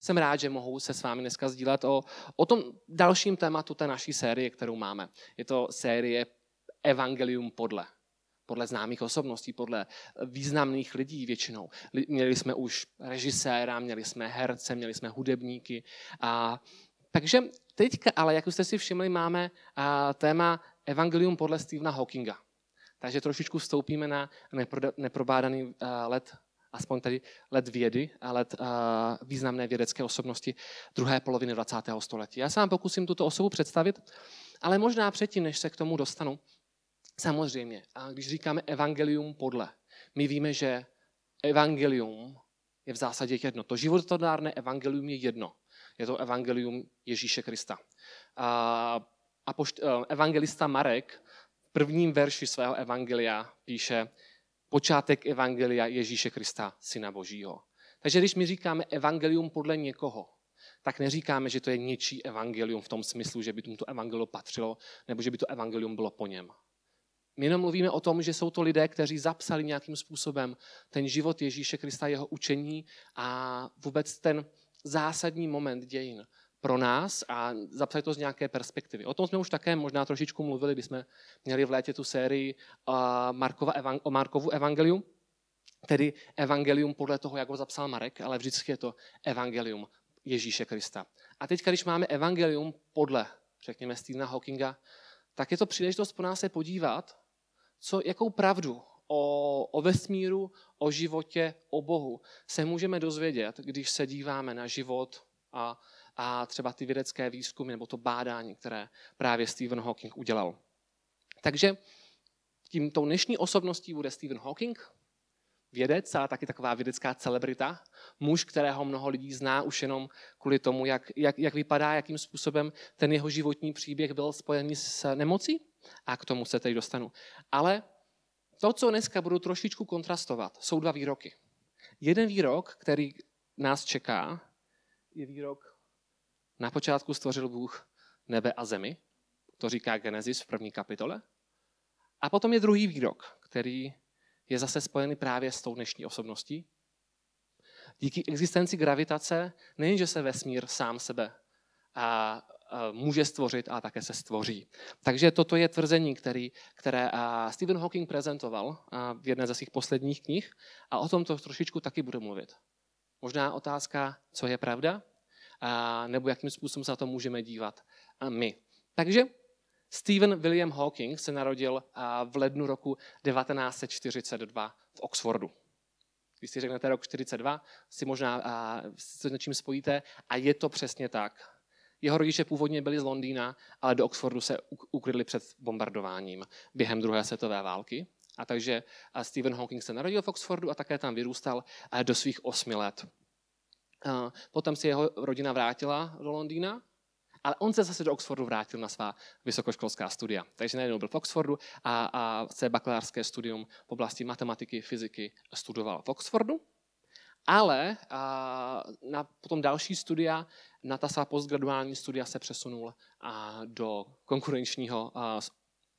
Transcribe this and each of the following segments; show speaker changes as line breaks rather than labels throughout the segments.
jsem rád, že mohu se s vámi dneska sdílet o, o tom dalším tématu té naší série, kterou máme. Je to série Evangelium podle. Podle známých osobností, podle významných lidí většinou. Měli jsme už režiséra, měli jsme herce, měli jsme hudebníky. A, takže teďka, ale jak už jste si všimli, máme a, téma Evangelium podle Stephena Hawkinga. Takže trošičku vstoupíme na neprobádaný let aspoň tady let vědy a let uh, významné vědecké osobnosti druhé poloviny 20. století. Já se vám pokusím tuto osobu představit, ale možná předtím, než se k tomu dostanu, samozřejmě, a když říkáme evangelium podle, my víme, že evangelium je v zásadě jedno. To životodárné evangelium je jedno. Je to evangelium Ježíše Krista. A, a pošt, evangelista Marek v prvním verši svého evangelia píše, počátek evangelia Ježíše Krista, Syna Božího. Takže když my říkáme evangelium podle někoho, tak neříkáme, že to je něčí evangelium v tom smyslu, že by tomu to evangelium patřilo, nebo že by to evangelium bylo po něm. My jenom mluvíme o tom, že jsou to lidé, kteří zapsali nějakým způsobem ten život Ježíše Krista, jeho učení a vůbec ten zásadní moment dějin pro nás a zapsat to z nějaké perspektivy. O tom jsme už také možná trošičku mluvili, když jsme měli v létě tu sérii Markova, o Markovu evangeliu, tedy evangelium podle toho, jak ho zapsal Marek, ale vždycky je to evangelium Ježíše Krista. A teď, když máme evangelium podle, řekněme, Stephena Hawkinga, tak je to příležitost pro nás se podívat, co, jakou pravdu o, o vesmíru, o životě, o Bohu se můžeme dozvědět, když se díváme na život a a třeba ty vědecké výzkumy nebo to bádání, které právě Stephen Hawking udělal. Takže tím tou dnešní osobností bude Stephen Hawking, vědec a taky taková vědecká celebrita, muž, kterého mnoho lidí zná už jenom kvůli tomu, jak, jak, jak vypadá, jakým způsobem ten jeho životní příběh byl spojený s nemocí a k tomu se teď dostanu. Ale to, co dneska budu trošičku kontrastovat, jsou dva výroky. Jeden výrok, který nás čeká, je výrok na počátku stvořil Bůh nebe a zemi, to říká Genesis v první kapitole. A potom je druhý výrok, který je zase spojený právě s tou dnešní osobností. Díky existenci gravitace nejenže se vesmír sám sebe a, může stvořit, a také se stvoří. Takže toto je tvrzení, který, které Stephen Hawking prezentoval v jedné ze svých posledních knih a o tom to trošičku taky budu mluvit. Možná otázka, co je pravda, a, nebo jakým způsobem se na to můžeme dívat a my. Takže Stephen William Hawking se narodil v lednu roku 1942 v Oxfordu. Když si řeknete rok 42, si možná s něčím spojíte a je to přesně tak. Jeho rodiče původně byli z Londýna, ale do Oxfordu se ukryli před bombardováním během druhé světové války. A takže Stephen Hawking se narodil v Oxfordu a také tam vyrůstal do svých osmi let. Potom se jeho rodina vrátila do Londýna, ale on se zase do Oxfordu vrátil na svá vysokoškolská studia. Takže najednou byl v Oxfordu a, a se bakalářské studium v oblasti matematiky, fyziky studoval v Oxfordu. Ale a, na potom další studia, na ta svá postgraduální studia se přesunul a, do konkurenčního a,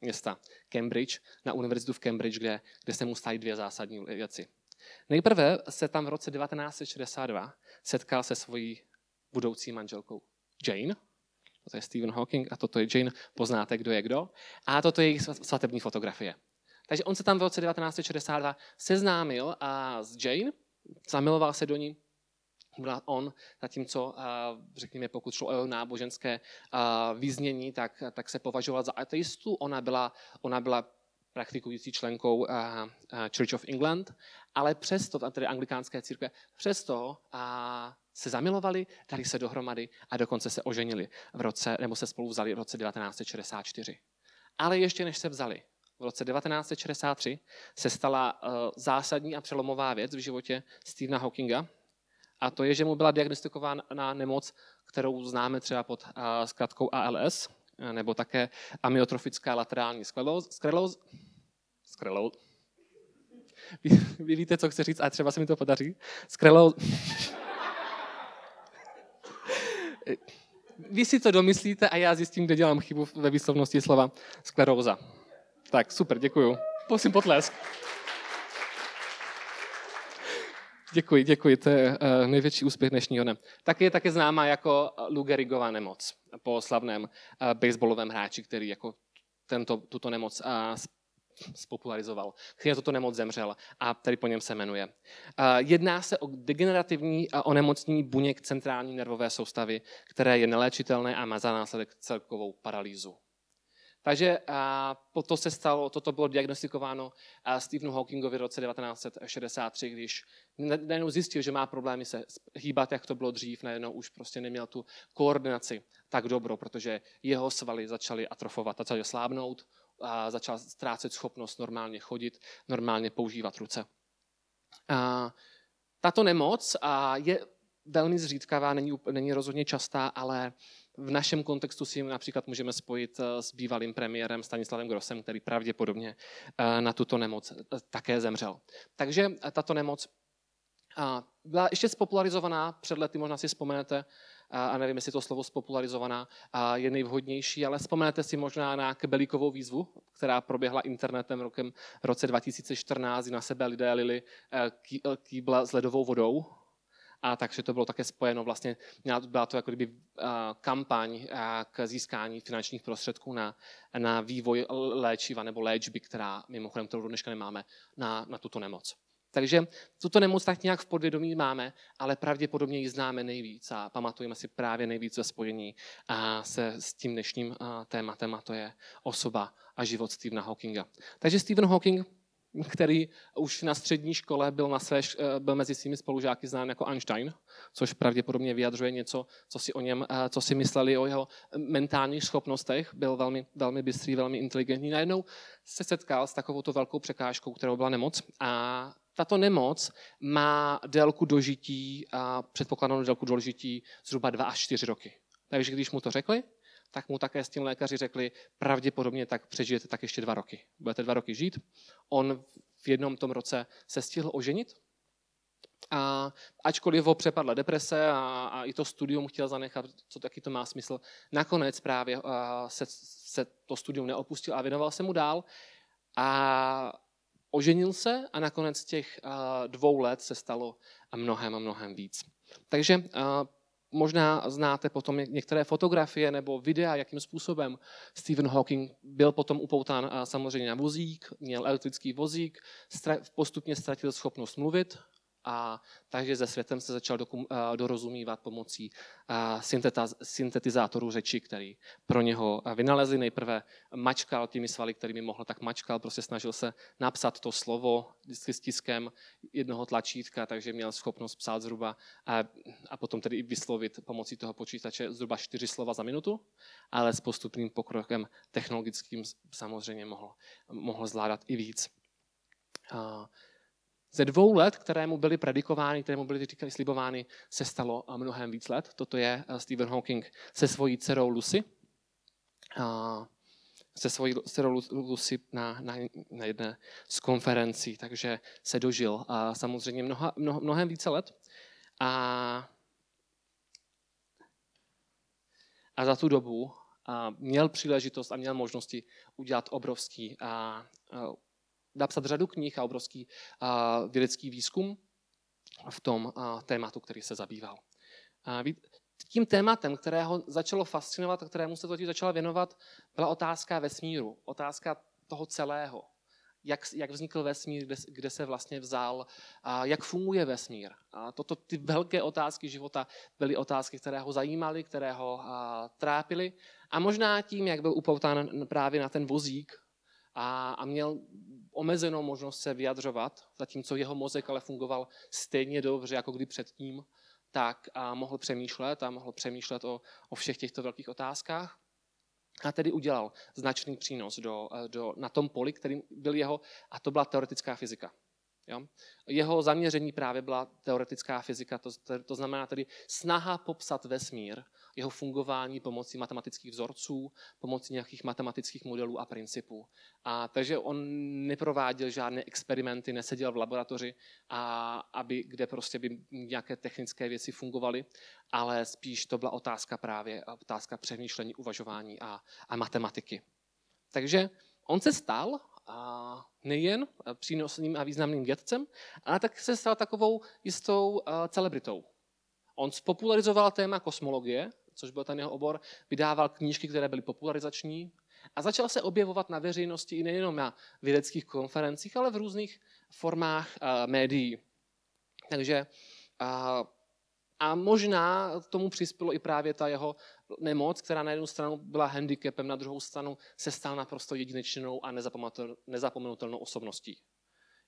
města Cambridge, na univerzitu v Cambridge, kde, kde se mu staly dvě zásadní věci. Nejprve se tam v roce 1962 setkal se svojí budoucí manželkou Jane, toto je Stephen Hawking a toto je Jane, poznáte, kdo je kdo, a toto je jejich svatební fotografie. Takže on se tam v roce 1962 seznámil a s Jane, zamiloval se do ní, byla on, zatímco, řekněme, pokud šlo o náboženské význění, tak, tak se považoval za ateistu. Ona byla, ona byla praktikující členkou Church of England ale přesto, tedy anglikánské církve, přesto a se zamilovali, dali se dohromady a dokonce se oženili v roce, nebo se spolu vzali v roce 1964. Ale ještě než se vzali, v roce 1963 se stala uh, zásadní a přelomová věc v životě Stephena Hawkinga, a to je, že mu byla diagnostikována nemoc, kterou známe třeba pod uh, zkratkou ALS, nebo také amyotrofická laterální skleróza. Vy, vy víte, co chci říct, a třeba se mi to podaří. Skrelo... Vy si to domyslíte a já zjistím, kde dělám chybu ve výslovnosti slova skleróza. Tak, super, děkuju. Prosím potlesk. Děkuji, děkuji, to je uh, největší úspěch dnešního dne. Taky je také známá jako Lou Gehrigová nemoc, po slavném uh, baseballovém hráči, který jako tento, tuto nemoc uh, spopularizoval, který toto nemoc zemřel a tady po něm se jmenuje. Jedná se o degenerativní onemocnění buněk centrální nervové soustavy, které je neléčitelné a má za následek celkovou paralýzu. Takže a, to se stalo, toto bylo diagnostikováno Stephenu Hawkingovi v roce 1963, když najednou zjistil, že má problémy se hýbat, jak to bylo dřív, najednou už prostě neměl tu koordinaci tak dobro, protože jeho svaly začaly atrofovat, začaly slábnout, a začal ztrácet schopnost normálně chodit, normálně používat ruce. A tato nemoc a je velmi zřídkavá, není, není rozhodně častá, ale v našem kontextu si například můžeme spojit eh, s bývalým premiérem Stanislavem Grosem, který pravděpodobně eh, na tuto nemoc eh, také zemřel. Takže tato nemoc byla ještě spopularizovaná před lety, možná si vzpomenete, a nevím, jestli to slovo spopularizovaná je nejvhodnější, ale vzpomenete si možná na kebelíkovou výzvu, která proběhla internetem rokem, v roce 2014, kdy na sebe lidé lili kýbla s ledovou vodou, a takže to bylo také spojeno vlastně, byla to jako kdyby kampaň k získání finančních prostředků na, na vývoj léčiva nebo léčby, která mimochodem, kterou dneška nemáme, na, na tuto nemoc. Takže tuto nemoc tak nějak v podvědomí máme, ale pravděpodobně ji známe nejvíc a pamatujeme si právě nejvíc ve spojení a se s tím dnešním tématem a to je osoba a život Stephena Hawkinga. Takže Stephen Hawking který už na střední škole byl, na své, eh, byl mezi svými spolužáky znám jako Einstein, což pravděpodobně vyjadřuje něco, co si o něm, eh, co si mysleli o jeho mentálních schopnostech. Byl velmi, velmi bystrý, velmi inteligentní. Najednou se setkal s takovouto velkou překážkou, kterou byla nemoc. A tato nemoc má délku dožití, a předpokládanou délku dožití zhruba 2 až 4 roky. Takže když mu to řekli, tak mu také s tím lékaři řekli, pravděpodobně tak přežijete tak ještě dva roky. Budete dva roky žít. On v jednom tom roce se stihl oženit, a ačkoliv ho přepadla deprese a, a i to studium chtěl zanechat, co taky to má smysl, nakonec právě se, se to studium neopustil a věnoval se mu dál. A oženil se a nakonec těch dvou let se stalo mnohem a mnohem víc. Takže Možná znáte potom některé fotografie nebo videa, jakým způsobem Stephen Hawking byl potom upoután samozřejmě na vozík, měl elektrický vozík, postupně ztratil schopnost mluvit, a takže se světem se začal dokum, dorozumívat pomocí syntetizátorů řeči, který pro něho vynalezli. Nejprve mačkal těmi svaly, kterými mohl, tak mačkal, prostě snažil se napsat to slovo vždycky s tiskem jednoho tlačítka, takže měl schopnost psát zhruba a, a potom tedy i vyslovit pomocí toho počítače zhruba čtyři slova za minutu, ale s postupným pokrokem technologickým samozřejmě mohl, mohl zvládat i víc. A, ze dvou let, které mu byly predikovány, které mu byly říkali, slibovány, se stalo mnohem víc let. Toto je eh, Stephen Hawking se svojí dcerou Lucy. Se svojí dcerou Lucy na, na, na jedné z konferencí, takže se dožil a samozřejmě mnoha, mnoho, mnohem více let. A, a za tu dobu a měl příležitost a měl možnosti udělat obrovský a, a napsat řadu knih a obrovský vědecký výzkum v tom tématu, který se zabýval. Tím tématem, kterého začalo fascinovat a kterému se totiž začala věnovat, byla otázka vesmíru, otázka toho celého. Jak, jak vznikl vesmír, kde, kde se vlastně vzal, a jak funguje vesmír. A toto, ty velké otázky života byly otázky, které ho zajímaly, které ho a, trápily. A možná tím, jak byl upoután právě na ten vozík a, a měl omezenou možnost se vyjadřovat, zatímco jeho mozek ale fungoval stejně dobře, jako kdy předtím, tak a mohl přemýšlet a mohl přemýšlet o, o všech těchto velkých otázkách. A tedy udělal značný přínos do, do, na tom poli, kterým byl jeho, a to byla teoretická fyzika. Jo? Jeho zaměření právě byla teoretická fyzika, to, to znamená tedy snaha popsat vesmír, jeho fungování pomocí matematických vzorců, pomocí nějakých matematických modelů a principů. A takže on neprováděl žádné experimenty, neseděl v laboratoři, a, aby, kde prostě by nějaké technické věci fungovaly, ale spíš to byla otázka právě, otázka přemýšlení, uvažování a, a matematiky. Takže on se stal nejen přínosným a významným vědcem, ale tak se stal takovou jistou celebritou. On spopularizoval téma kosmologie, což byl ten jeho obor, vydával knížky, které byly popularizační a začal se objevovat na veřejnosti i nejenom na vědeckých konferencích, ale v různých formách médií. Takže a možná tomu přispělo i právě ta jeho nemoc, která na jednu stranu byla handicapem, na druhou stranu se stal naprosto jedinečnou a nezapomenutelnou osobností.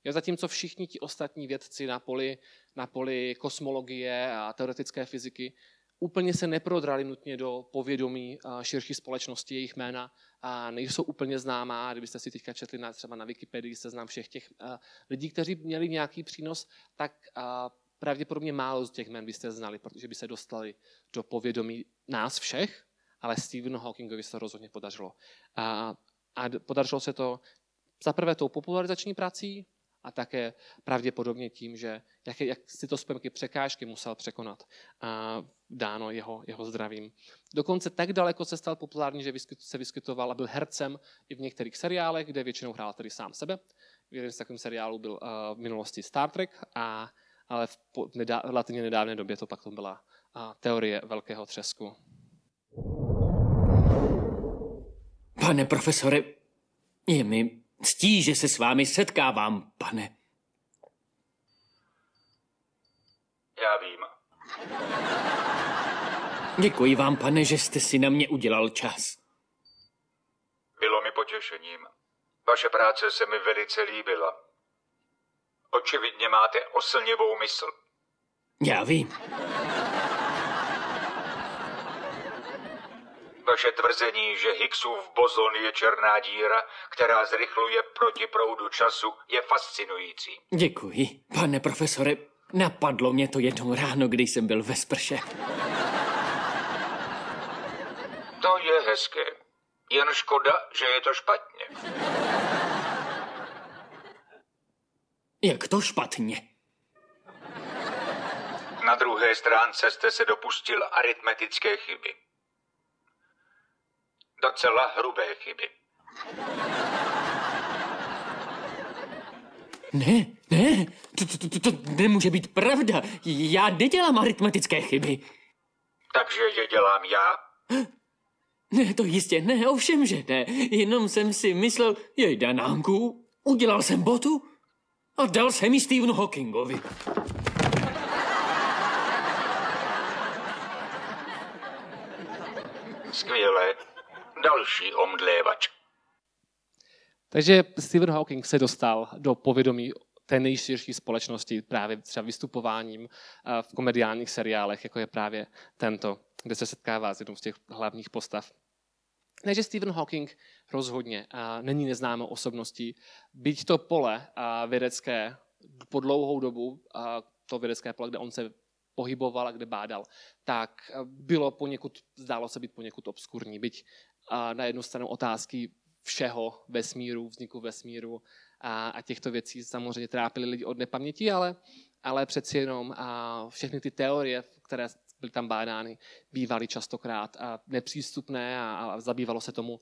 Je zatímco všichni ti ostatní vědci na poli, na poli kosmologie a teoretické fyziky úplně se neprodrali nutně do povědomí širší společnosti, jejich jména a nejsou úplně známá. Kdybyste si teďka četli na, třeba na Wikipedii seznam všech těch lidí, kteří měli nějaký přínos, tak pravděpodobně málo z těch jmen byste znali, protože by se dostali do povědomí nás všech, ale Stephen Hawkingovi se to rozhodně podařilo. A, a podařilo se to za prvé tou popularizační prací a také pravděpodobně tím, že jak, jak si to spomky překážky musel překonat a dáno jeho, jeho zdravím. Dokonce tak daleko se stal populární, že se vyskytoval a byl hercem i v některých seriálech, kde většinou hrál tedy sám sebe. Jeden z takových seriálů byl uh, v minulosti Star Trek a ale v nedá, relativně nedávné době to pak to byla a, teorie velkého třesku.
Pane profesore, je mi ctí, že se s vámi setkávám, pane.
Já vím.
Děkuji vám, pane, že jste si na mě udělal čas.
Bylo mi potěšením. Vaše práce se mi velice líbila. Očividně máte oslnivou mysl.
Já vím.
Vaše tvrzení, že Higgsův bozon je černá díra, která zrychluje proti proudu času, je fascinující.
Děkuji. Pane profesore, napadlo mě to jednou ráno, když jsem byl ve sprše.
To je hezké. Jen škoda, že je to špatně.
Jak to špatně?
Na druhé stránce jste se dopustil aritmetické chyby. Docela hrubé chyby.
Ne, ne, to, to, to, to nemůže být pravda. Já nedělám aritmetické chyby.
Takže je dělám já?
Ne, to jistě ne, ovšem, že ne. Jenom jsem si myslel, jej danánku, udělal jsem botu a dal jsem ji Stephenu Hawkingovi.
Skvěle. Další omdlévač.
Takže Stephen Hawking se dostal do povědomí té nejširší společnosti právě třeba vystupováním eh, v komediálních seriálech, jako je právě tento, kde se setkává s jednou z těch hlavních postav. Ne, že Stephen Hawking rozhodně a není neznámou osobností, byť to pole a vědecké po dlouhou dobu, a to vědecké pole, kde on se pohyboval a kde bádal, tak bylo poněkud, zdálo se být poněkud obskurní. Byť a na jednu stranu otázky všeho vesmíru, vzniku vesmíru a, a těchto věcí samozřejmě trápily lidi od nepaměti, ale, ale přeci jenom a všechny ty teorie, které byly tam bádány, bývaly častokrát nepřístupné a, a zabývalo se tomu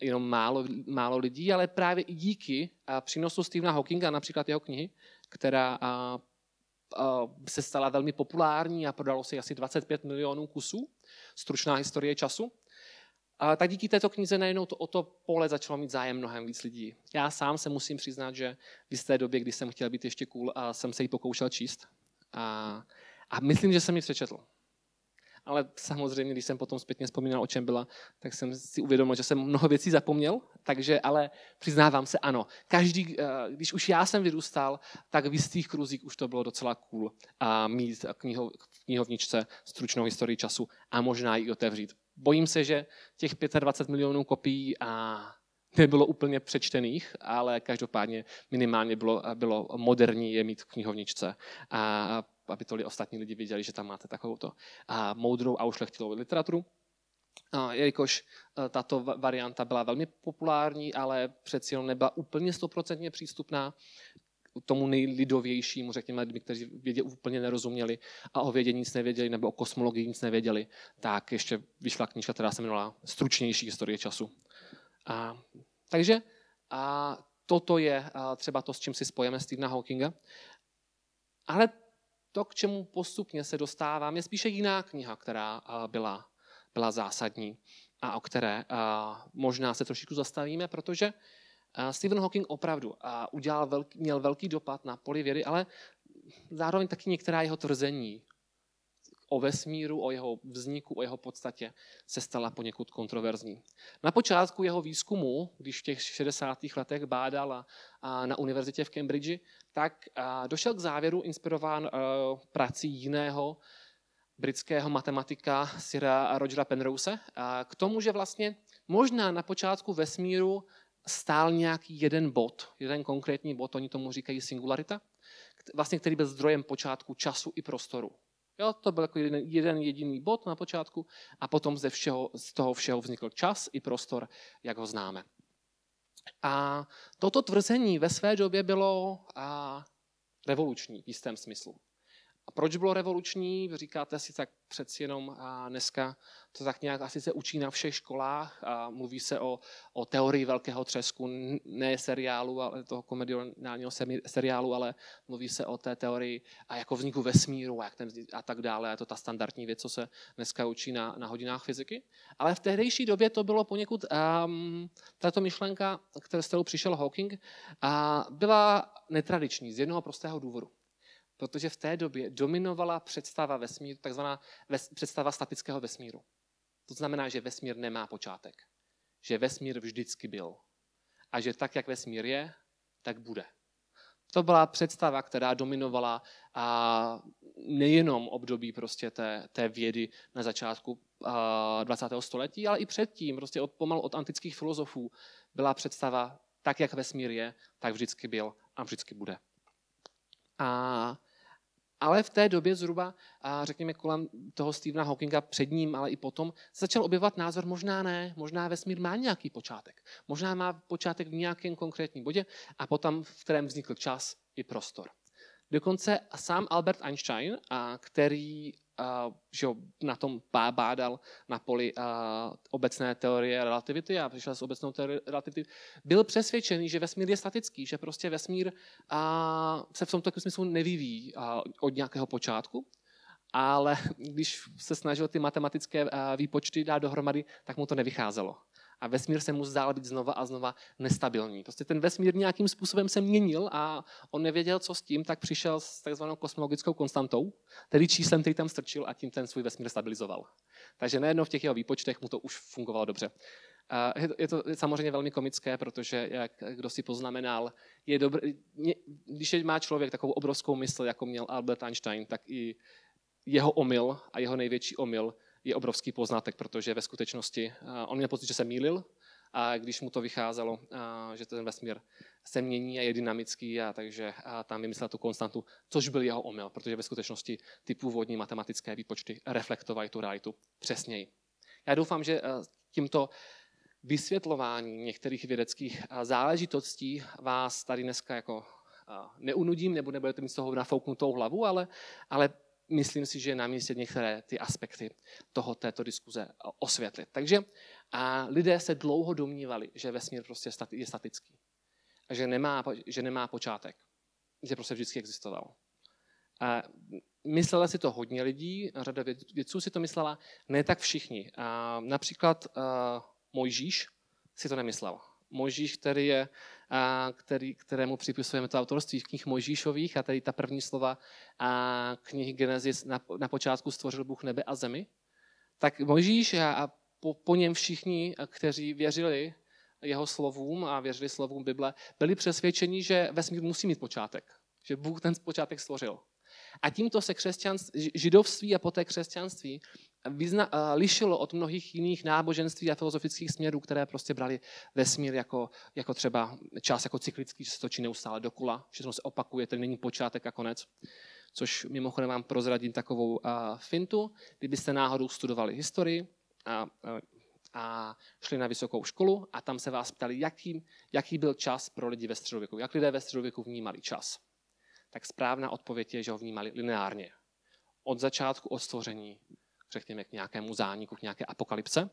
jenom málo, málo lidí, ale právě i díky přínosu Stephena Hawkinga, například jeho knihy, která a, a, se stala velmi populární a prodalo se asi 25 milionů kusů, stručná historie času, a tak díky této knize najednou to, o to pole začalo mít zájem mnohem víc lidí. Já sám se musím přiznat, že v té době, kdy jsem chtěl být ještě cool, a jsem se ji pokoušel číst. A, a myslím, že jsem ji přečetl ale samozřejmě, když jsem potom zpětně vzpomínal, o čem byla, tak jsem si uvědomil, že jsem mnoho věcí zapomněl, takže ale přiznávám se, ano. Každý, eh, když už já jsem vyrůstal, tak v jistých kruzích už to bylo docela cool a mít kniho, knihovničce stručnou historii času a možná ji otevřít. Bojím se, že těch 25 milionů kopií a nebylo úplně přečtených, ale každopádně minimálně bylo, bylo moderní je mít v knihovničce. A aby to ostatní lidi viděli, že tam máte takovouto a moudrou a ušlechtilou literaturu. A jelikož e, tato varianta byla velmi populární, ale přeci jenom nebyla úplně stoprocentně přístupná tomu nejlidovějšímu, řekněme, lidmi, kteří vědě úplně nerozuměli a o vědě nic nevěděli nebo o kosmologii nic nevěděli, tak ještě vyšla knížka, která se jmenovala Stručnější historie času. A, takže a toto je třeba to, s čím si spojeme Stephena Hawkinga. Ale to, k čemu postupně se dostávám, je spíše jiná kniha, která byla, byla zásadní a o které možná se trošičku zastavíme, protože Stephen Hawking opravdu udělal velký, měl velký dopad na poli vědy, ale zároveň taky některá jeho tvrzení o vesmíru, o jeho vzniku, o jeho podstatě se stala poněkud kontroverzní. Na počátku jeho výzkumu, když v těch 60. letech bádal na univerzitě v Cambridge, tak došel k závěru, inspirován a, prací jiného britského matematika Sira Rogera Penrose, k tomu, že vlastně možná na počátku vesmíru stál nějaký jeden bod, jeden konkrétní bod, oni tomu říkají singularita, vlastně který byl zdrojem počátku času i prostoru. Jo, to byl jako jeden, jeden jediný bod na počátku a potom ze všeho, z toho všeho vznikl čas i prostor, jak ho známe. A toto tvrzení ve své době bylo a, revoluční v jistém smyslu. A proč bylo revoluční? Říkáte si tak přeci jenom a dneska to tak nějak asi se učí na všech školách a mluví se o, o teorii velkého třesku, ne seriálu, ale toho komediálního seriálu, ale mluví se o té teorii a jako vzniku vesmíru a, jak ten, a tak dále. Je to ta standardní věc, co se dneska učí na, na hodinách fyziky. Ale v tehdejší době to bylo poněkud, um, tato myšlenka, s kterou přišel Hawking, a byla netradiční z jednoho prostého důvodu protože v té době dominovala představa vesmíru, takzvaná ves, představa statického vesmíru. To znamená, že vesmír nemá počátek. Že vesmír vždycky byl. A že tak, jak vesmír je, tak bude. To byla představa, která dominovala a nejenom období prostě té, té vědy na začátku a, 20. století, ale i předtím, prostě od, pomalu od antických filozofů, byla představa, tak jak vesmír je, tak vždycky byl a vždycky bude. A ale v té době zhruba, řekněme kolem toho Stephena Hawkinga před ním, ale i potom, začal objevovat názor, možná ne, možná vesmír má nějaký počátek. Možná má počátek v nějakém konkrétním bodě a potom, v kterém vznikl čas i prostor. Dokonce sám Albert Einstein, který že na tom bádal na poli obecné teorie relativity a přišel s obecnou teorie relativity, byl přesvědčený, že vesmír je statický, že prostě vesmír se v tomto smyslu nevyvíjí od nějakého počátku, ale když se snažil ty matematické výpočty dát dohromady, tak mu to nevycházelo a vesmír se mu zdál být znova a znova nestabilní. Prostě ten vesmír nějakým způsobem se měnil a on nevěděl, co s tím, tak přišel s takzvanou kosmologickou konstantou, tedy číslem, který tam strčil a tím ten svůj vesmír stabilizoval. Takže nejednou v těch jeho výpočtech mu to už fungovalo dobře. Je to, je to samozřejmě velmi komické, protože, jak kdo si poznamenal, je dobré, když má člověk takovou obrovskou mysl, jako měl Albert Einstein, tak i jeho omyl a jeho největší omyl je obrovský poznatek, protože ve skutečnosti on měl pocit, že se mýlil a když mu to vycházelo, že ten vesmír se mění a je dynamický, a takže a tam vymyslel tu konstantu, což byl jeho omyl, protože ve skutečnosti ty původní matematické výpočty reflektovaly tu realitu přesněji. Já doufám, že tímto vysvětlování některých vědeckých záležitostí vás tady dneska jako neunudím, nebo nebudete mít z toho nafouknutou hlavu, ale, ale myslím si, že je na místě některé ty aspekty toho, této diskuze osvětlit. Takže a lidé se dlouho domnívali, že vesmír prostě je statický. A že nemá, že nemá počátek. Že prostě vždycky existoval. A mysleli si to hodně lidí, řada vědců si to myslela, ne tak všichni. A například uh, Mojžíš si to nemyslel. Mojžíš, který je který, kterému připisujeme to autorství v knih Mojžíšových a tady ta první slova a knihy Genesis na, na počátku stvořil Bůh nebe a zemi, tak Mojžíš a, a po, po něm všichni, kteří věřili jeho slovům a věřili slovům Bible, byli přesvědčeni, že vesmír musí mít počátek, že Bůh ten počátek stvořil. A tímto se křesťanství, židovství a poté křesťanství vyzna, lišilo od mnohých jiných náboženství a filozofických směrů, které prostě brali vesmír jako, jako třeba čas jako cyklický, že se točí neustále dokola, že to se opakuje, to není počátek a konec. Což mimochodem vám prozradím takovou uh, fintu, kdybyste náhodou studovali historii a, a šli na vysokou školu a tam se vás ptali, jaký, jaký byl čas pro lidi ve středověku, jak lidé ve středověku vnímali čas. Tak správná odpověď je, že ho vnímali lineárně. Od začátku od stvoření řekněme, k nějakému zániku, k nějaké apokalypse.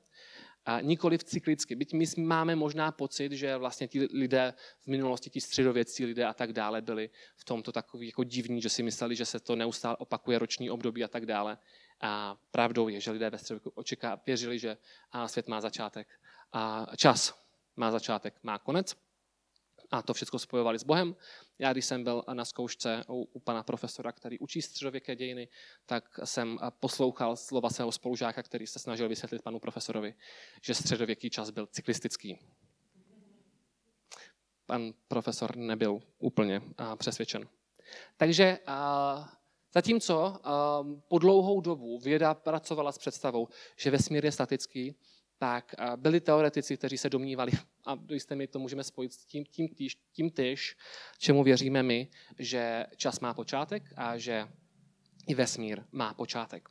A nikoliv cyklicky. Byť my máme možná pocit, že vlastně ti lidé v minulosti, ti středověcí lidé a tak dále byli v tomto takový jako divní, že si mysleli, že se to neustále opakuje roční období a tak dále. A pravdou je, že lidé ve středověku očeká, věřili, že svět má začátek a čas má začátek, má konec a to všechno spojovali s Bohem. Já, když jsem byl na zkoušce u, u pana profesora, který učí středověké dějiny, tak jsem poslouchal slova svého spolužáka, který se snažil vysvětlit panu profesorovi, že středověký čas byl cyklistický. Pan profesor nebyl úplně přesvědčen. Takže zatímco po dlouhou dobu věda pracovala s představou, že vesmír je statický, tak byli teoretici, kteří se domnívali, a do jisté mi to můžeme spojit s tím, tím, týž, tím tyž, čemu věříme my, že čas má počátek a že i vesmír má počátek.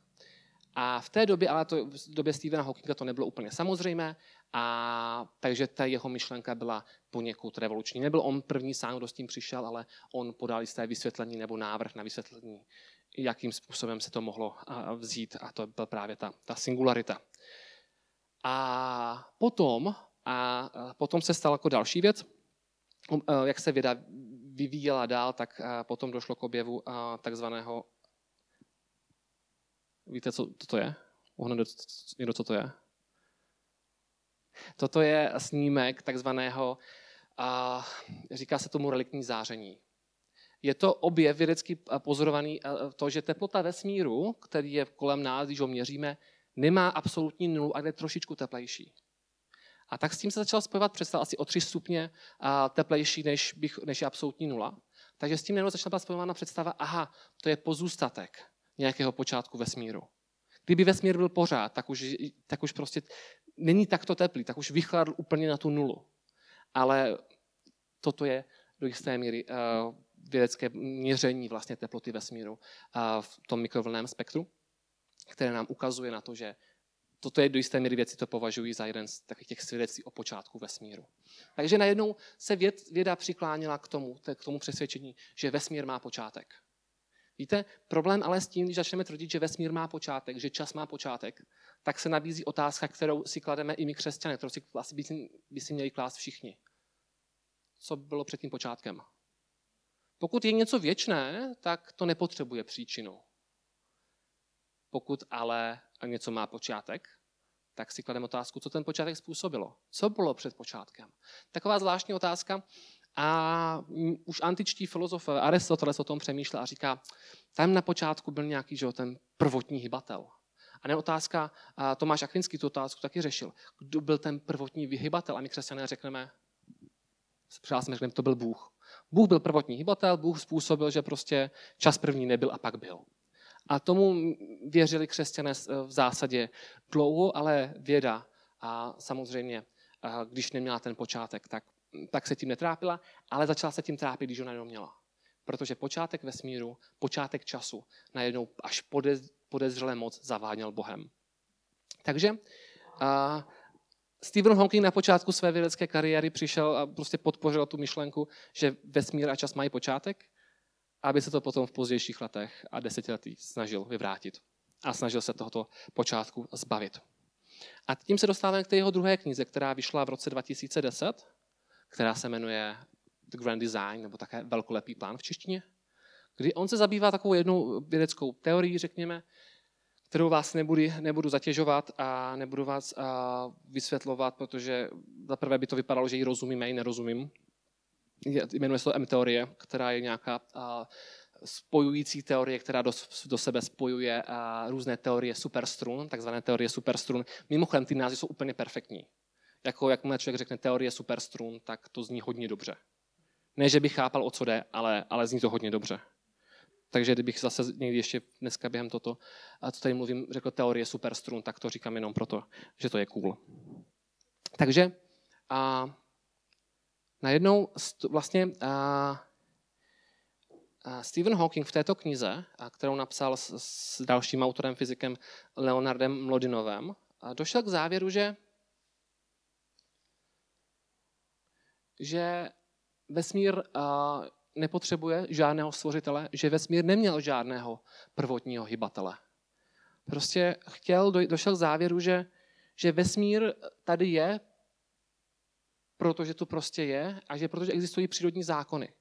A v té době, ale to, v době Stephena Hawkinga to nebylo úplně samozřejmé, a takže ta jeho myšlenka byla poněkud revoluční. Nebyl on první sám, kdo s tím přišel, ale on podal jisté vysvětlení nebo návrh na vysvětlení, jakým způsobem se to mohlo vzít. A to byla právě ta, ta singularita. A potom, a potom se stala jako další věc, um, jak se věda vyvíjela dál, tak potom došlo k objevu takzvaného, víte, co to je? Uhne někdo, co to je? Toto je snímek takzvaného, říká se tomu reliktní záření. Je to objev vědecky pozorovaný, to, že teplota vesmíru, který je kolem nás, když ho měříme, nemá absolutní nulu a je trošičku teplejší. A tak s tím se začal spojovat představ asi o 3 stupně teplejší, než, bych, než je absolutní nula. Takže s tím najednou začala být spojována představa, aha, to je pozůstatek nějakého počátku vesmíru. Kdyby vesmír byl pořád, tak už, tak už prostě není takto teplý, tak už vychladl úplně na tu nulu. Ale toto je do jisté míry uh, vědecké měření vlastně teploty vesmíru uh, v tom mikrovlném spektru které nám ukazuje na to, že toto je do jisté míry věci, to považují za jeden z takových těch svědectví o počátku vesmíru. Takže najednou se věd, věda přikláněla k tomu, k tomu přesvědčení, že vesmír má počátek. Víte, problém ale s tím, když začneme tvrdit, že vesmír má počátek, že čas má počátek, tak se nabízí otázka, kterou si klademe i my křesťané, kterou si asi by si, by si měli klást všichni. Co bylo před tím počátkem? Pokud je něco věčné, tak to nepotřebuje příčinu. Pokud ale něco má počátek, tak si klademe otázku, co ten počátek způsobilo. Co bylo před počátkem? Taková zvláštní otázka. A už antičtí filozofové, Aristoteles o tom přemýšlel a říká, tam na počátku byl nějaký že, ten prvotní hybatel. A ne otázka, a Tomáš Akvinský tu otázku taky řešil. Kdo byl ten prvotní vyhybatel? A my křesťané řekneme, přátelé řekneme, to byl Bůh. Bůh byl prvotní hybatel, Bůh způsobil, že prostě čas první nebyl a pak byl. A tomu věřili křesťané v zásadě dlouho, ale věda a samozřejmě, když neměla ten počátek, tak, tak se tím netrápila, ale začala se tím trápit, když ho najednou měla. Protože počátek vesmíru, počátek času najednou až podez, podezřele moc zaváněl Bohem. Takže a Stephen Hawking na počátku své vědecké kariéry přišel a prostě podpořil tu myšlenku, že vesmír a čas mají počátek aby se to potom v pozdějších letech a desetiletích snažil vyvrátit. A snažil se tohoto počátku zbavit. A tím se dostáváme k té jeho druhé knize, která vyšla v roce 2010, která se jmenuje The Grand Design, nebo také velkolepý plán v češtině, kdy on se zabývá takovou jednou vědeckou teorií, řekněme, kterou vás nebudu, nebudu zatěžovat a nebudu vás a, vysvětlovat, protože zaprvé by to vypadalo, že ji rozumím, já ji nerozumím jmenuje se to M-teorie, která je nějaká spojující teorie, která do, do sebe spojuje různé teorie superstrun, takzvané teorie superstrun. Mimochodem, ty názvy jsou úplně perfektní. Jako jakmile člověk řekne teorie superstrun, tak to zní hodně dobře. Ne, že bych chápal, o co jde, ale, ale zní to hodně dobře. Takže kdybych zase někdy ještě dneska během toto, co tady mluvím, řekl teorie superstrun, tak to říkám jenom proto, že to je cool. Takže a najednou vlastně Stephen Hawking v této knize, kterou napsal s, dalším autorem, fyzikem Leonardem Mlodinovem, došel k závěru, že, že vesmír nepotřebuje žádného stvořitele, že vesmír neměl žádného prvotního hybatele. prostě chtěl, došel k závěru, že, že vesmír tady je, protože to prostě je a že protože existují přírodní zákony.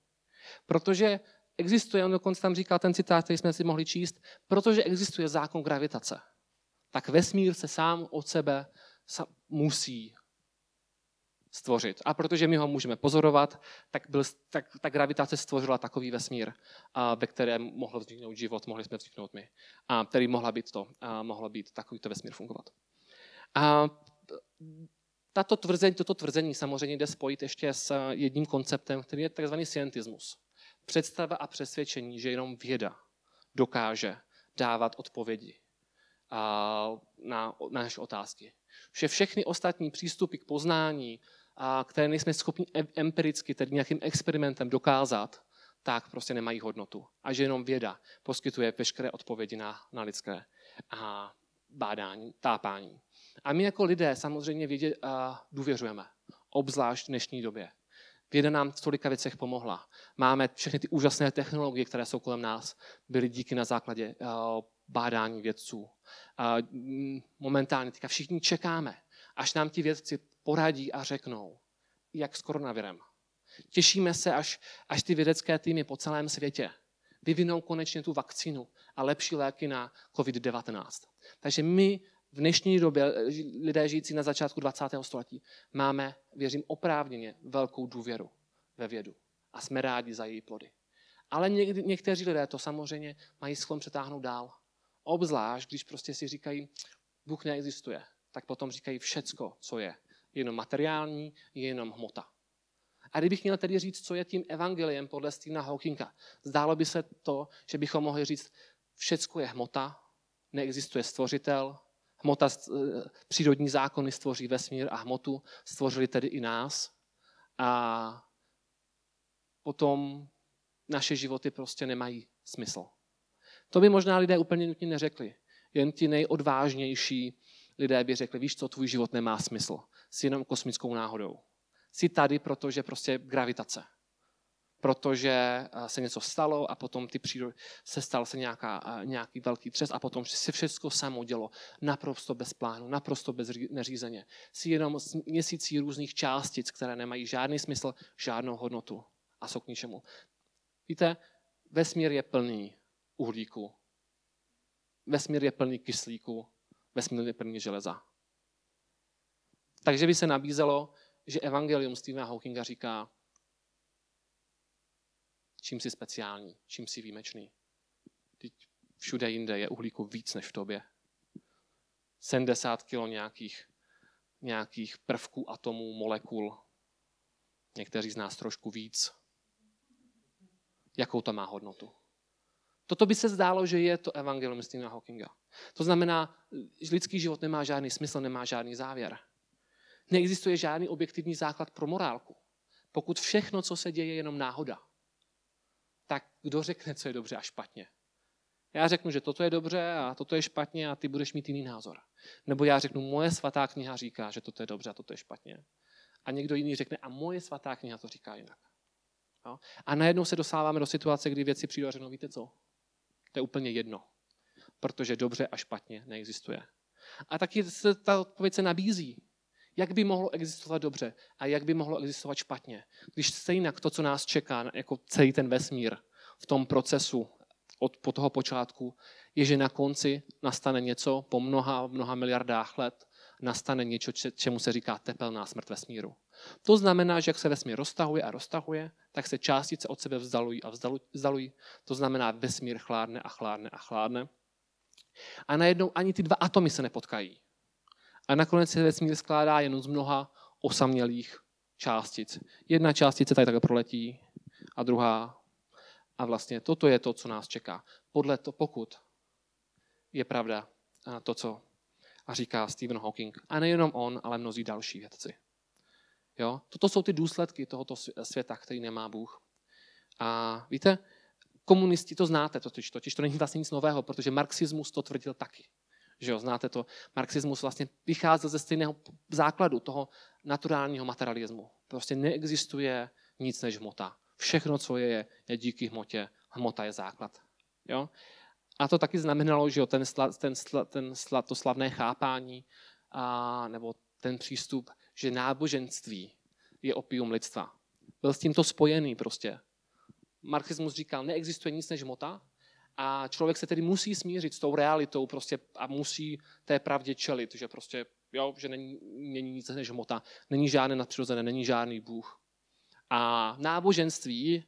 Protože existuje, on dokonce tam říkal ten citát, který jsme si mohli číst, protože existuje zákon gravitace, tak vesmír se sám od sebe musí stvořit. A protože my ho můžeme pozorovat, tak, byl, tak ta gravitace stvořila takový vesmír, a, ve kterém mohl vzniknout život, mohli jsme vzniknout my, a, který mohla být to, a, mohla být takovýto vesmír fungovat. A, tato tvrzení, toto tvrzení samozřejmě jde spojit ještě s jedním konceptem, který je tzv. scientismus. Představa a přesvědčení, že jenom věda dokáže dávat odpovědi na, na naše otázky. Že všechny ostatní přístupy k poznání, které nejsme schopni empiricky, tedy nějakým experimentem dokázat, tak prostě nemají hodnotu. A že jenom věda poskytuje veškeré odpovědi na, na lidské a bádání, tápání. A my jako lidé samozřejmě vědě a důvěřujeme, obzvlášť v dnešní době. Věda nám v tolika věcech pomohla. Máme všechny ty úžasné technologie, které jsou kolem nás, byly díky na základě bádání vědců. Momentálně teďka všichni čekáme, až nám ti vědci poradí a řeknou, jak s koronavirem. Těšíme se, až, až ty vědecké týmy po celém světě vyvinou konečně tu vakcínu a lepší léky na COVID-19. Takže my v dnešní době, lidé žijící na začátku 20. století, máme, věřím, oprávněně velkou důvěru ve vědu. A jsme rádi za její plody. Ale někdy, někteří lidé to samozřejmě mají sklon přetáhnout dál. Obzvlášť, když prostě si říkají, Bůh neexistuje, tak potom říkají všecko, co je. Jenom materiální, je jenom hmota. A kdybych měl tedy říct, co je tím evangeliem podle Stephena Hawkinga, zdálo by se to, že bychom mohli říct, všecko je hmota, neexistuje stvořitel, hmota, eh, přírodní zákony stvoří vesmír a hmotu, stvořili tedy i nás. A potom naše životy prostě nemají smysl. To by možná lidé úplně nutně neřekli. Jen ti nejodvážnější lidé by řekli, víš co, tvůj život nemá smysl. Jsi jenom kosmickou náhodou. Jsi tady, protože prostě gravitace. Protože eh, se něco stalo a potom ty přírody, se stal se nějaká, eh, nějaký velký třes a potom se všechno samo dělo naprosto bez plánu, naprosto bez neřízeně. Jsi jenom měsící různých částic, které nemají žádný smysl, žádnou hodnotu a jsou k ničemu. Víte, vesmír je plný uhlíku. Vesmír je plný kyslíku. Vesmír je plný železa. Takže by se nabízelo, že evangelium Stephena Hawkinga říká, čím jsi speciální, čím jsi výjimečný. Teď všude jinde je uhlíku víc než v tobě. 70 kilo nějakých, nějakých prvků, atomů, molekul. Někteří z nás trošku víc. Jakou to má hodnotu? Toto by se zdálo, že je to evangelium Stephena Hawkinga. To znamená, že lidský život nemá žádný smysl, nemá žádný závěr. Neexistuje žádný objektivní základ pro morálku. Pokud všechno, co se děje, je jenom náhoda, tak kdo řekne, co je dobře a špatně? Já řeknu, že toto je dobře a toto je špatně a ty budeš mít jiný názor. Nebo já řeknu, moje svatá kniha říká, že toto je dobře a toto je špatně. A někdo jiný řekne, a moje svatá kniha to říká jinak. Jo? A najednou se dostáváme do situace, kdy věci přijdou a řeknou, víte co, to je úplně jedno. Protože dobře a špatně neexistuje. A taky se ta odpověď se nabízí. Jak by mohlo existovat dobře a jak by mohlo existovat špatně? Když stejně to, co nás čeká, jako celý ten vesmír v tom procesu od po toho počátku, je, že na konci nastane něco po mnoha, mnoha miliardách let, nastane něco, čemu se říká tepelná smrt vesmíru. To znamená, že jak se vesmír roztahuje a roztahuje, tak se částice od sebe vzdalují a vzdalují. To znamená, vesmír chládne a chládne a chládne. A najednou ani ty dva atomy se nepotkají. A nakonec se vesmír skládá jen z mnoha osamělých částic. Jedna částice tady takhle proletí a druhá. A vlastně toto je to, co nás čeká. Podle to, pokud je pravda to, co říká Stephen Hawking. A nejenom on, ale mnozí další vědci. Jo? Toto jsou ty důsledky tohoto světa, který nemá Bůh. A víte, komunisti to znáte, totiž, totiž to není vlastně nic nového, protože marxismus to tvrdil taky. Že jo, znáte to, marxismus vlastně vycházel ze stejného základu toho naturálního materialismu. Prostě neexistuje nic než hmota. Všechno, co je, je díky hmotě. Hmota je základ. Jo? A to taky znamenalo, že jo, ten, sla, ten, sla, ten sla, to slavné chápání a, nebo ten přístup, že náboženství je opium lidstva. Byl s tímto spojený prostě. Marxismus říkal, neexistuje nic než hmota a člověk se tedy musí smířit s tou realitou prostě a musí té pravdě čelit, že prostě, jo, že není, není nic než hmota, není žádné nadpřirozené, není žádný Bůh. A náboženství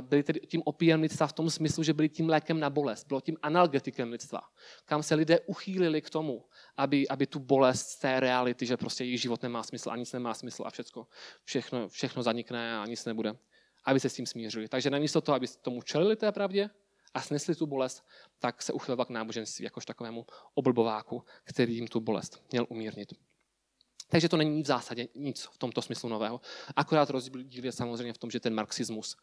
byli tedy tím opíjem lidstva v tom smyslu, že byli tím lékem na bolest, bylo tím analgetikem lidstva, kam se lidé uchýlili k tomu, aby, aby tu bolest z té reality, že prostě jejich život nemá smysl a nic nemá smysl a všechno, všechno, všechno zanikne a nic nebude, aby se s tím smířili. Takže namísto toho, aby tomu čelili té pravdě a snesli tu bolest, tak se uchyloval k náboženství jakož takovému oblbováku, který jim tu bolest měl umírnit. Takže to není v zásadě nic v tomto smyslu nového. Akorát rozdíl je samozřejmě v tom, že ten marxismus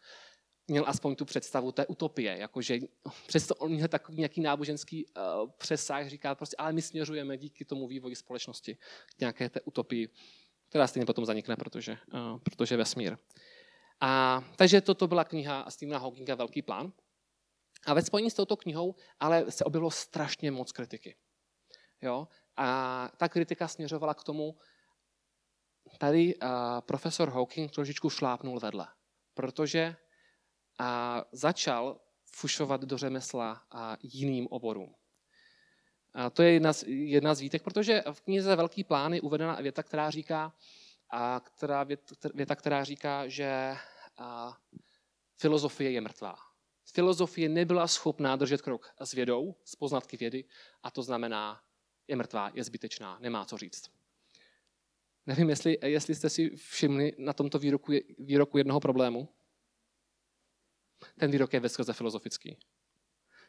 měl aspoň tu představu té utopie, jakože přesto on měl takový nějaký náboženský uh, přesah, říká prostě, ale my směřujeme díky tomu vývoji společnosti k nějaké té utopii, která stejně potom zanikne, protože, uh, protože vesmír. A, takže toto byla kniha Stephena Hawkinga Velký plán. A ve spojení s touto knihou ale se objevilo strašně moc kritiky. Jo? A ta kritika směřovala k tomu, tady uh, profesor Hawking trošičku šlápnul vedle, protože a začal fušovat do řemesla a jiným oborům. A to je jedna z, jedna z výtek, protože v knize Velký plán je uvedena věta, která říká, a která, věta, která říká, že a, filozofie je mrtvá. Filozofie nebyla schopná držet krok s vědou, s poznatky vědy, a to znamená, je mrtvá, je zbytečná, nemá co říct. Nevím, jestli, jestli jste si všimli na tomto výroku, výroku jednoho problému. Ten výrok je veskrze filozofický.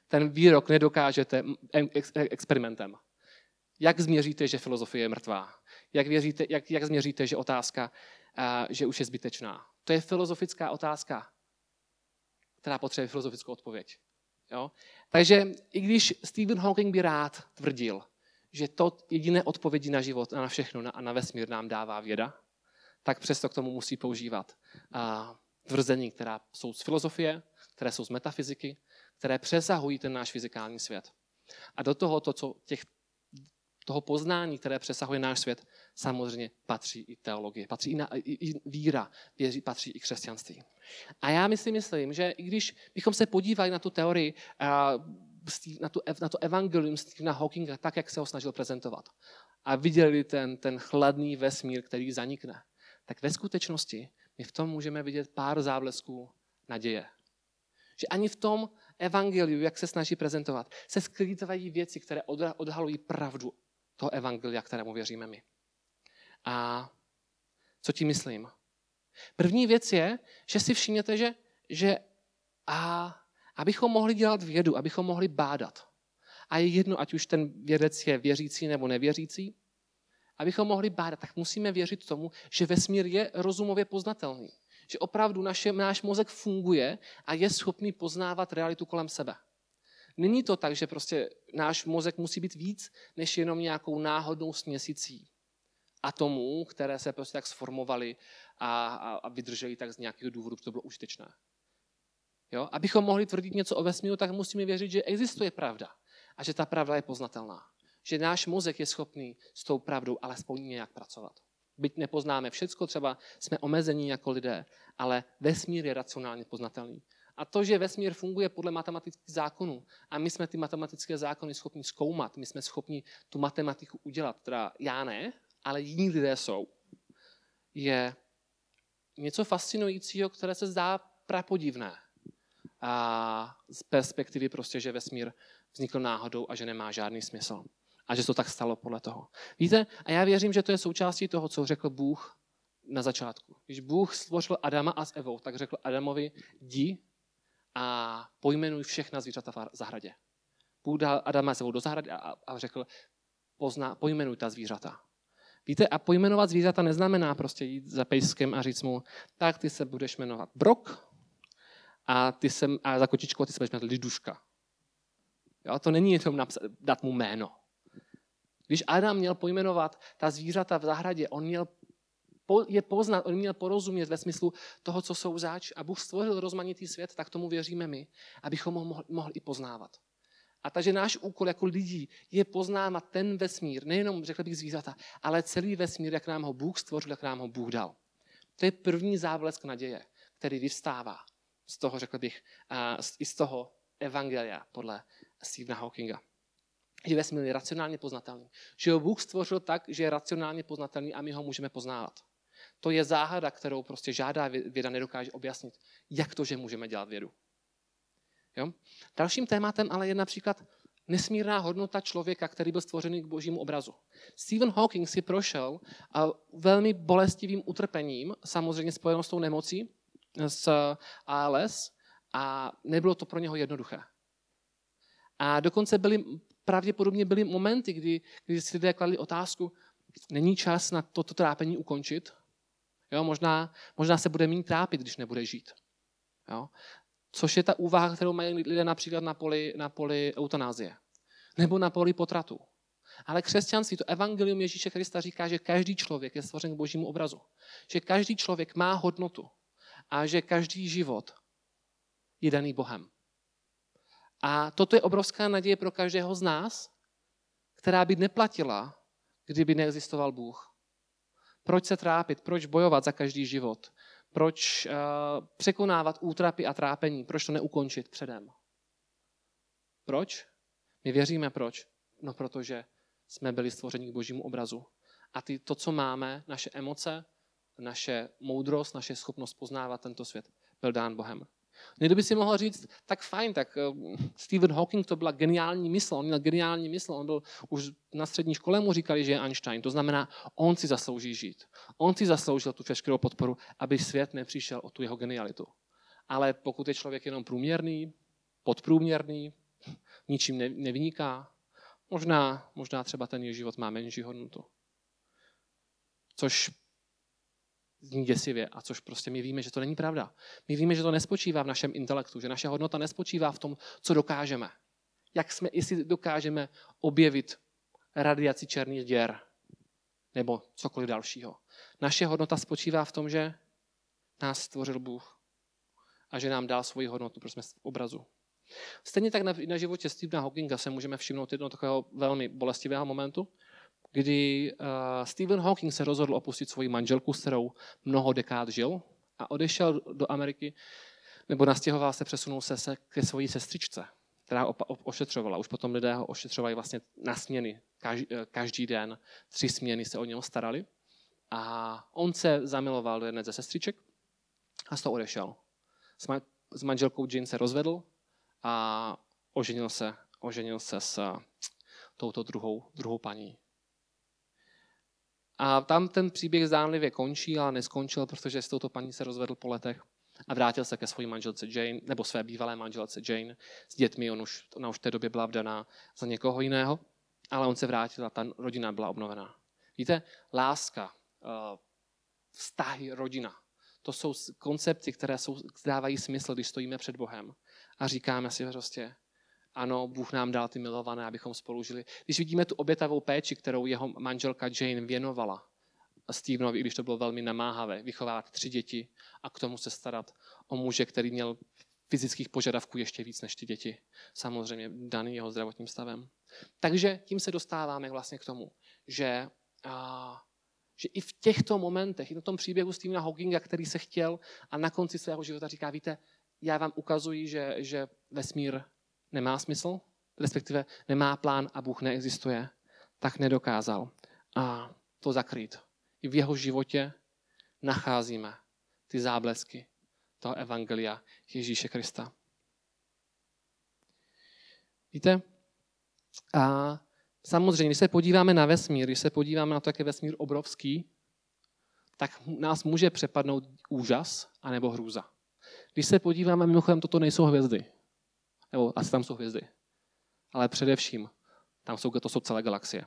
Ten výrok nedokážete experimentem. Jak změříte, že filozofie je mrtvá? Jak, věříte, jak, jak změříte, že otázka, že už je zbytečná? To je filozofická otázka, která potřebuje filozofickou odpověď. Jo? Takže i když Stephen Hawking by rád tvrdil, že to jediné odpovědi na život a na všechno a na vesmír nám dává věda, tak přesto k tomu musí používat tvrzení, která jsou z filozofie, které jsou z metafyziky, které přesahují ten náš fyzikální svět. A do toho, to, co těch, toho poznání, které přesahuje náš svět, samozřejmě patří i teologie, patří i, na, i, i víra, věří, patří i křesťanství. A já myslím, myslím, že i když bychom se podívali na tu teorii, na, tu, na to evangelium Stephena Hawkinga, tak, jak se ho snažil prezentovat, a viděli ten, ten chladný vesmír, který zanikne, tak ve skutečnosti my v tom můžeme vidět pár záblesků naděje. Že ani v tom evangeliu, jak se snaží prezentovat, se skrývají věci, které odhalují pravdu toho evangelia, kterému věříme my. A co tím myslím? První věc je, že si všimněte, že, že a, abychom mohli dělat vědu, abychom mohli bádat. A je jedno, ať už ten vědec je věřící nebo nevěřící, abychom mohli bádat, tak musíme věřit tomu, že vesmír je rozumově poznatelný. Že opravdu naše, náš mozek funguje a je schopný poznávat realitu kolem sebe. Není to tak, že prostě náš mozek musí být víc, než jenom nějakou náhodnou směsicí atomů, které se prostě tak sformovaly a, a, a vydržely tak z nějakého důvodu, to bylo užitečné. Jo? Abychom mohli tvrdit něco o vesmíru, tak musíme věřit, že existuje pravda a že ta pravda je poznatelná že náš mozek je schopný s tou pravdou alespoň nějak pracovat. Byť nepoznáme všecko, třeba jsme omezení jako lidé, ale vesmír je racionálně poznatelný. A to, že vesmír funguje podle matematických zákonů a my jsme ty matematické zákony schopni zkoumat, my jsme schopni tu matematiku udělat, teda já ne, ale jiní lidé jsou, je něco fascinujícího, které se zdá prapodivné. A z perspektivy prostě, že vesmír vznikl náhodou a že nemá žádný smysl a že to tak stalo podle toho. Víte, a já věřím, že to je součástí toho, co řekl Bůh na začátku. Když Bůh stvořil Adama a s Evou, tak řekl Adamovi, jdi a pojmenuj všechna zvířata v zahradě. Bůh dal Adama s Evou do zahrady a, a řekl, pozná, pojmenuj ta zvířata. Víte, a pojmenovat zvířata neznamená prostě jít za pejskem a říct mu, tak ty se budeš jmenovat Brok a, ty se, a za kočičkou ty se budeš jmenovat Liduška. Jo, to není jenom napsat, dát mu jméno. Když Adam měl pojmenovat ta zvířata v zahradě, on měl je poznat, on měl porozumět ve smyslu toho, co jsou zač. A Bůh stvořil rozmanitý svět, tak tomu věříme my, abychom ho mohli, mohli i poznávat. A takže náš úkol jako lidí je poznávat ten vesmír, nejenom, řekl bych, zvířata, ale celý vesmír, jak nám ho Bůh stvořil, jak nám ho Bůh dal. To je první záblesk naděje, který vyvstává z toho, řekl bych, i z toho evangelia podle Stephena Hawkinga. Že vesmír je racionálně poznatelný. Že ho Bůh stvořil tak, že je racionálně poznatelný a my ho můžeme poznávat. To je záhada, kterou prostě žádá věda nedokáže objasnit. Jak to, že můžeme dělat vědu? Jo? Dalším tématem ale je například nesmírná hodnota člověka, který byl stvořený k božímu obrazu. Stephen Hawking si prošel velmi bolestivým utrpením, samozřejmě spojenou s tou nemocí, s ALS, a nebylo to pro něho jednoduché. A dokonce byly, pravděpodobně byly momenty, kdy, kdy si lidé kladli otázku, není čas na toto trápení ukončit? Jo, možná, možná se bude méně trápit, když nebude žít. Jo? Což je ta úvaha, kterou mají lidé například na poli, na poli eutanázie. Nebo na poli potratu. Ale křesťanství, to evangelium Ježíše Krista říká, že každý člověk je stvořen k božímu obrazu. Že každý člověk má hodnotu. A že každý život je daný Bohem. A toto je obrovská naděje pro každého z nás, která by neplatila, kdyby neexistoval Bůh. Proč se trápit? Proč bojovat za každý život? Proč uh, překonávat útrapy a trápení? Proč to neukončit předem? Proč? My věříme proč? No protože jsme byli stvořeni k božímu obrazu. A ty, to, co máme, naše emoce, naše moudrost, naše schopnost poznávat tento svět, byl dán Bohem. Někdo by si mohl říct, tak fajn, tak eh, Stephen Hawking to byla geniální mysl, on měl geniální mysl, on byl už na střední škole mu říkali, že je Einstein, to znamená, on si zaslouží žít. On si zasloužil tu veškerou podporu, aby svět nepřišel o tu jeho genialitu. Ale pokud je člověk jenom průměrný, podprůměrný, ničím nevyniká, možná, možná třeba ten jeho život má menší hodnotu. Což zní děsivě a což prostě my víme, že to není pravda. My víme, že to nespočívá v našem intelektu, že naše hodnota nespočívá v tom, co dokážeme. Jak jsme, jestli dokážeme objevit radiaci černých děr nebo cokoliv dalšího. Naše hodnota spočívá v tom, že nás stvořil Bůh a že nám dal svoji hodnotu, protože jsme v obrazu. Stejně tak na, na životě Stephena Hawkinga se můžeme všimnout jednoho takového velmi bolestivého momentu, kdy uh, Stephen Hawking se rozhodl opustit svoji manželku, s kterou mnoho dekád žil a odešel do Ameriky, nebo nastěhoval se, přesunul se, ke své sestřičce, která ošetřovala. Už potom lidé ho ošetřovali vlastně na směny, každý, eh, každý den, tři směny se o něho starali. A on se zamiloval do jedné ze sestřiček a z toho odešel. S, s manželkou Jean se rozvedl a oženil se, oženil se s touto druhou, druhou paní. A tam ten příběh zdánlivě končí, ale neskončil, protože s touto paní se rozvedl po letech a vrátil se ke své manželce Jane, nebo své bývalé manželce Jane s dětmi. On už, ona už v té době byla vdaná za někoho jiného, ale on se vrátil a ta rodina byla obnovená. Víte, láska, eh, vztahy, rodina, to jsou koncepty, které jsou, dávají smysl, když stojíme před Bohem a říkáme si prostě, ano, Bůh nám dal ty milované, abychom spolu žili. Když vidíme tu obětavou péči, kterou jeho manželka Jane věnovala Stevenovi, i když to bylo velmi namáhavé, vychovávat tři děti a k tomu se starat o muže, který měl fyzických požadavků ještě víc než ty děti. Samozřejmě daný jeho zdravotním stavem. Takže tím se dostáváme vlastně k tomu, že, a, že i v těchto momentech, i v tom příběhu Stephena Hawkinga, který se chtěl a na konci svého života říká, víte, já vám ukazuji, že, že vesmír nemá smysl, respektive nemá plán a Bůh neexistuje, tak nedokázal a to zakrýt. I v jeho životě nacházíme ty záblesky toho evangelia Ježíše Krista. Víte? A samozřejmě, když se podíváme na vesmír, když se podíváme na to, jak je vesmír obrovský, tak nás může přepadnout úžas anebo hrůza. Když se podíváme, mimochodem, toto nejsou hvězdy nebo asi tam jsou hvězdy. Ale především, tam jsou, to jsou celé galaxie.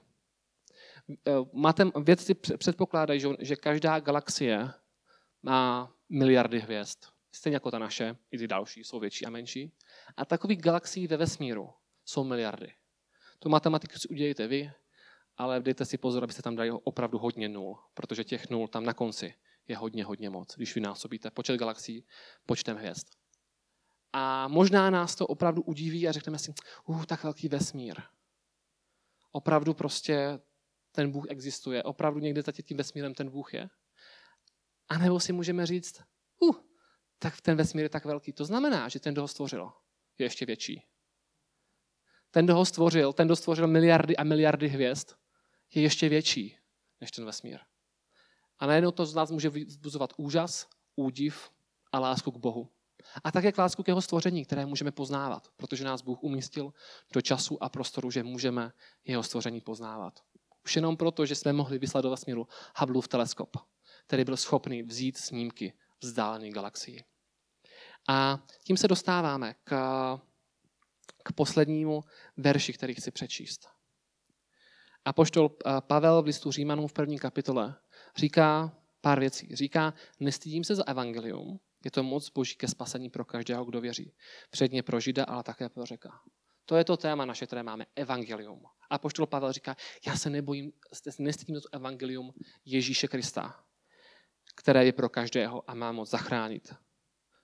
Eh, máte, vědci předpokládají, že každá galaxie má miliardy hvězd. Stejně jako ta naše, i ty další jsou větší a menší. A takových galaxií ve vesmíru jsou miliardy. Tu matematiku si udělejte vy, ale dejte si pozor, abyste tam dali opravdu hodně nul, protože těch nul tam na konci je hodně, hodně moc, když vynásobíte počet galaxií počtem hvězd. A možná nás to opravdu udiví a řekneme si, uh, tak velký vesmír. Opravdu prostě ten Bůh existuje. Opravdu někde za tím vesmírem ten Bůh je. A nebo si můžeme říct, uh, tak ten vesmír je tak velký. To znamená, že ten, kdo ho stvořil, je ještě větší. Ten, kdo ho stvořil, ten, kdo stvořil miliardy a miliardy hvězd, je ještě větší než ten vesmír. A najednou to z nás může vzbuzovat úžas, údiv a lásku k Bohu. A také k lásku k jeho stvoření, které můžeme poznávat, protože nás Bůh umístil do času a prostoru, že můžeme jeho stvoření poznávat. Už jenom proto, že jsme mohli vyslat do vesmíru Hubbleův teleskop, který byl schopný vzít snímky vzdálených galaxií. A tím se dostáváme k, k poslednímu verši, který chci přečíst. A poštol eh, Pavel v listu Římanům v první kapitole říká pár věcí. Říká, nestydím se za evangelium, je to moc boží ke spasení pro každého, kdo věří. Předně pro Žida, ale také pro řeka. To je to téma naše, které máme, evangelium. A poštol Pavel říká, já se nebojím, nestydím to evangelium Ježíše Krista, které je pro každého a má moc zachránit.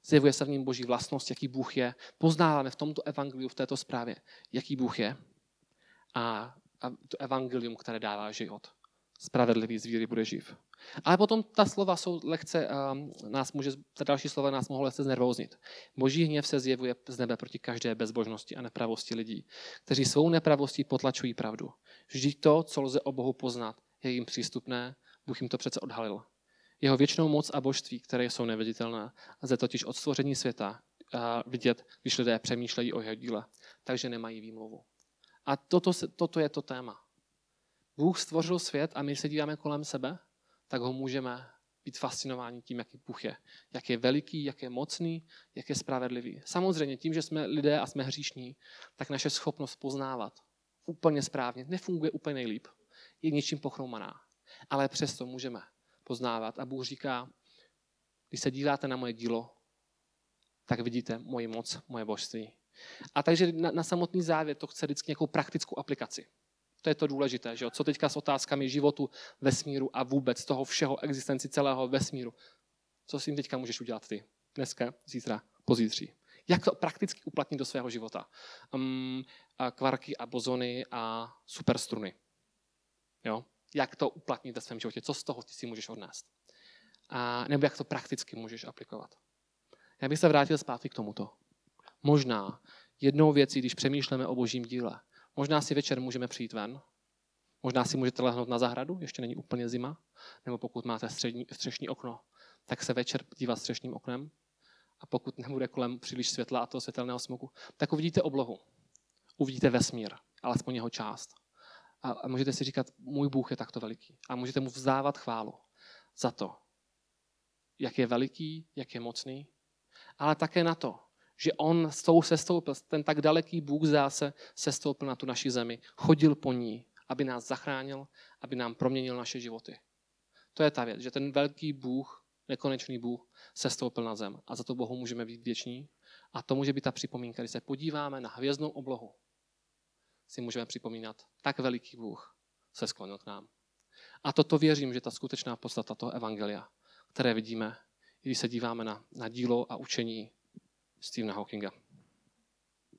Zjevuje se v něm boží vlastnost, jaký Bůh je. Poznáváme v tomto evangeliu, v této zprávě, jaký Bůh je. A, a to evangelium, které dává život. Spravedlivý z víry bude živ. Ale potom ta slova jsou lehce, nás může, ta další slova nás mohou lehce znervóznit. Boží hněv se zjevuje z nebe proti každé bezbožnosti a nepravosti lidí, kteří svou nepravostí potlačují pravdu. Vždyť to, co lze o Bohu poznat, je jim přístupné, Bůh jim to přece odhalil. Jeho věčnou moc a božství, které jsou neviditelné, lze totiž od stvoření světa vidět, když lidé přemýšlejí o jeho díle, takže nemají výmluvu. A toto, toto je to téma. Bůh stvořil svět a my se díváme kolem sebe, tak ho můžeme být fascinováni tím, jaký Bůh je. Jak je veliký, jak je mocný, jak je spravedlivý. Samozřejmě tím, že jsme lidé a jsme hříšní, tak naše schopnost poznávat úplně správně nefunguje úplně nejlíp. Je něčím pochromaná. Ale přesto můžeme poznávat. A Bůh říká, když se díváte na moje dílo, tak vidíte moji moc, moje božství. A takže na, na samotný závěr to chce vždycky nějakou praktickou aplikaci. To je to důležité, že jo? co teďka s otázkami životu, vesmíru a vůbec toho všeho existenci celého vesmíru. Co s tím teďka můžeš udělat ty? Dneska, zítra, pozítří. Jak to prakticky uplatnit do svého života? Um, a kvarky a bozony a superstruny. Jo? Jak to uplatnit ve svém životě? Co z toho ty si můžeš odnést? A, nebo jak to prakticky můžeš aplikovat? Já bych se vrátil zpátky k tomuto. Možná jednou věcí, když přemýšlíme o božím díle, Možná si večer můžeme přijít ven, možná si můžete lehnout na zahradu, ještě není úplně zima, nebo pokud máte střední, střešní okno, tak se večer dívat střešním oknem a pokud nebude kolem příliš světla a toho světelného smoku, tak uvidíte oblohu. Uvidíte vesmír, alespoň jeho část. A, můžete si říkat, můj Bůh je takto veliký. A můžete mu vzdávat chválu za to, jak je veliký, jak je mocný, ale také na to, že on s tou sestoupil, ten tak daleký Bůh zase sestoupil na tu naši zemi, chodil po ní, aby nás zachránil, aby nám proměnil naše životy. To je ta věc, že ten velký Bůh, nekonečný Bůh, sestoupil na zem a za to Bohu můžeme být věční. A to může být ta připomínka, když se podíváme na hvězdnou oblohu, si můžeme připomínat, tak veliký Bůh se sklonil k nám. A toto věřím, že ta skutečná podstata toho evangelia, které vidíme, když se díváme na, na dílo a učení Stephena Hawkinga.